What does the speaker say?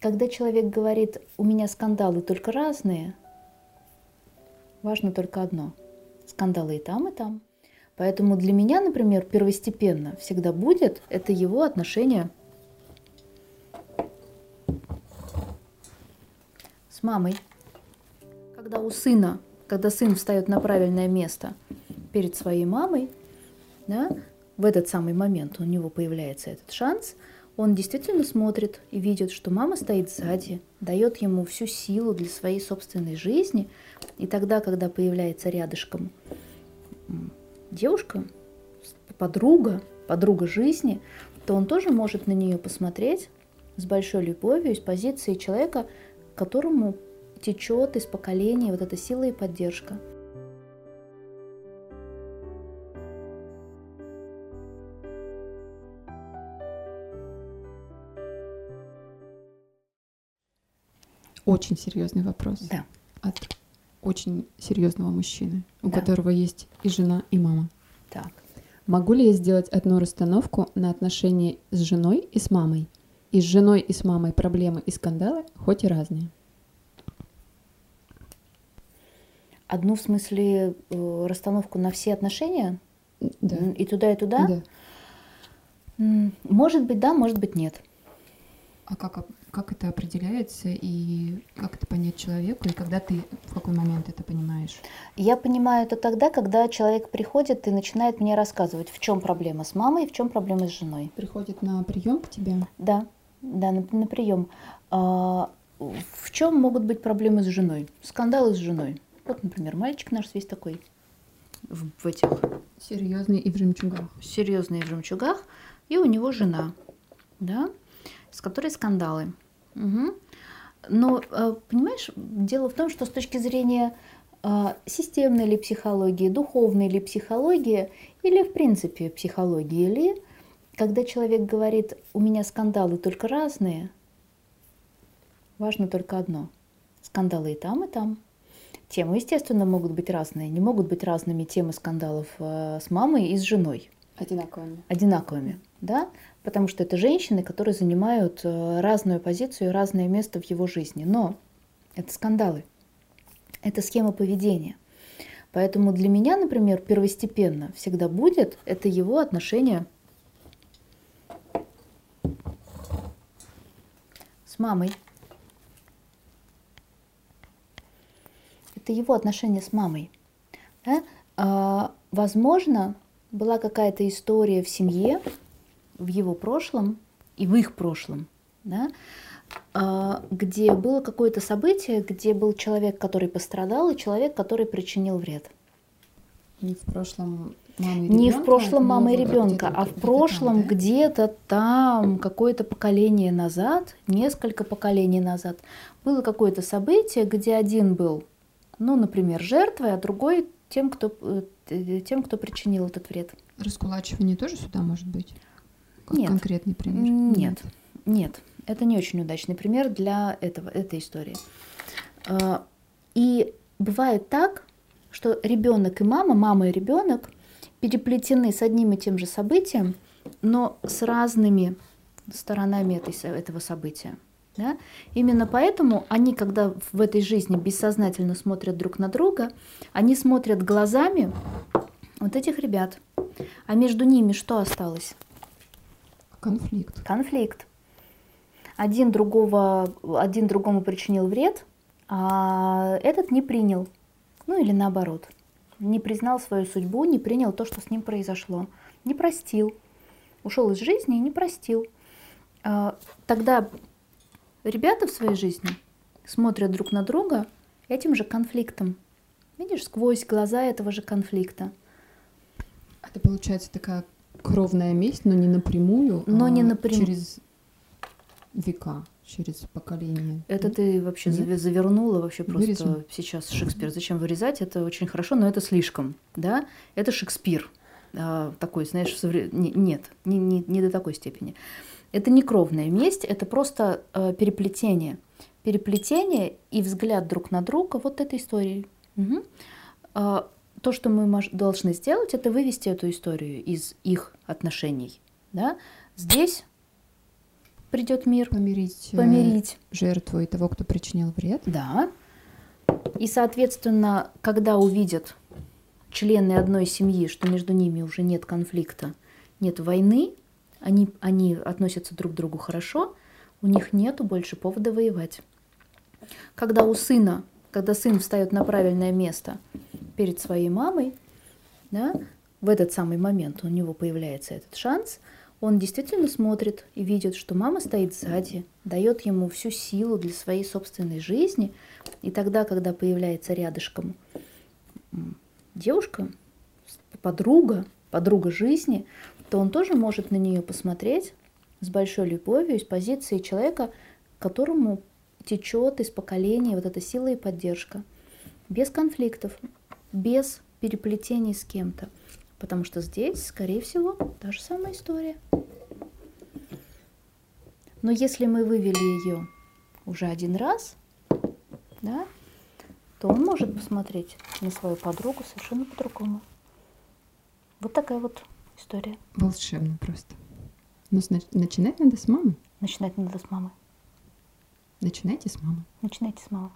когда человек говорит, у меня скандалы только разные, важно только одно. Скандалы и там, и там. Поэтому для меня, например, первостепенно всегда будет это его отношение с мамой. Когда у сына, когда сын встает на правильное место перед своей мамой, да, в этот самый момент у него появляется этот шанс, он действительно смотрит и видит, что мама стоит сзади, дает ему всю силу для своей собственной жизни. И тогда, когда появляется рядышком девушка, подруга, подруга жизни, то он тоже может на нее посмотреть с большой любовью, с позиции человека, которому течет из поколения вот эта сила и поддержка. Очень серьезный вопрос. Да. От очень серьезного мужчины, у да. которого есть и жена, и мама. Так. Могу ли я сделать одну расстановку на отношения с женой и с мамой? И с женой и с мамой проблемы и скандалы хоть и разные. Одну в смысле э, расстановку на все отношения? Да. И туда, и туда? Да. Может быть, да, может быть, нет. А как, как это определяется и как это понять человеку, и когда ты в какой момент это понимаешь? Я понимаю это тогда, когда человек приходит и начинает мне рассказывать, в чем проблема с мамой и в чем проблема с женой. Приходит на прием к тебе? Да, да, на, на прием. А, в чем могут быть проблемы с женой? Скандалы с женой. Вот, например, мальчик наш весь такой в, в этих... Серьезный и в жемчугах. Серьезный и в жемчугах. И у него жена, да, с которой скандалы. Угу. Но, э, понимаешь, дело в том, что с точки зрения э, системной ли психологии, духовной ли психологии, или в принципе психологии ли, когда человек говорит, у меня скандалы только разные, важно только одно. Скандалы и там, и там. Темы, естественно, могут быть разные. Не могут быть разными темы скандалов э, с мамой и с женой. Одинаковыми. Одинаковыми, да потому что это женщины, которые занимают э, разную позицию и разное место в его жизни. Но это скандалы, это схема поведения. Поэтому для меня, например, первостепенно всегда будет это его отношение с мамой. Это его отношение с мамой. Да? А, возможно, была какая-то история в семье, в его прошлом и в их прошлом, да, а, где было какое-то событие, где был человек, который пострадал, и человек, который причинил вред. Не в прошлом мамы и Не в прошлом мамы и ребенка, а в прошлом где-то там, какое-то поколение назад, несколько поколений назад, было какое-то событие, где один был, ну, например, жертвой, а другой тем, кто, э, тем, кто причинил этот вред. Раскулачивание тоже сюда может быть? Нет. Конкретный пример? Нет, нет. Это не очень удачный пример для этого, этой истории. А, и бывает так, что ребенок и мама, мама и ребенок переплетены с одним и тем же событием, но с разными сторонами этой, этого события. Да? Именно поэтому они, когда в этой жизни бессознательно смотрят друг на друга, они смотрят глазами вот этих ребят. А между ними что осталось? Конфликт. Конфликт. Один, другого, один другому причинил вред, а этот не принял. Ну или наоборот. Не признал свою судьбу, не принял то, что с ним произошло. Не простил. Ушел из жизни и не простил. А, тогда ребята в своей жизни смотрят друг на друга этим же конфликтом. Видишь, сквозь глаза этого же конфликта. Это получается такая кровная месть, но не напрямую, но а не напрямую. через века, через поколение. Это ты вообще Нет? завернула вообще просто Вырежем. сейчас Шекспир. Зачем вырезать? Это очень хорошо, но это слишком, да? Это Шекспир а, такой, знаешь, совре... нет, не, не, не до такой степени. Это не кровная месть, это просто э, переплетение. Переплетение и взгляд друг на друга вот этой истории. Угу то, что мы должны сделать, это вывести эту историю из их отношений. Да? Здесь придет мир, Помирить, э, помирить. жертву и того, кто причинил вред. Да. И, соответственно, когда увидят члены одной семьи, что между ними уже нет конфликта, нет войны, они, они относятся друг к другу хорошо, у них нету больше повода воевать. Когда у сына, когда сын встает на правильное место перед своей мамой, да, в этот самый момент у него появляется этот шанс, он действительно смотрит и видит, что мама стоит сзади, дает ему всю силу для своей собственной жизни, и тогда, когда появляется рядышком девушка, подруга, подруга жизни, то он тоже может на нее посмотреть с большой любовью, с позиции человека, которому течет из поколения вот эта сила и поддержка. Без конфликтов, без переплетений с кем-то. Потому что здесь, скорее всего, та же самая история. Но если мы вывели ее уже один раз, да, то он может посмотреть на свою подругу совершенно по-другому. Вот такая вот история. Волшебно просто. Но сна- начинать надо с мамы. Начинать надо с мамы. Начинайте с мамы. Начинайте с мамы.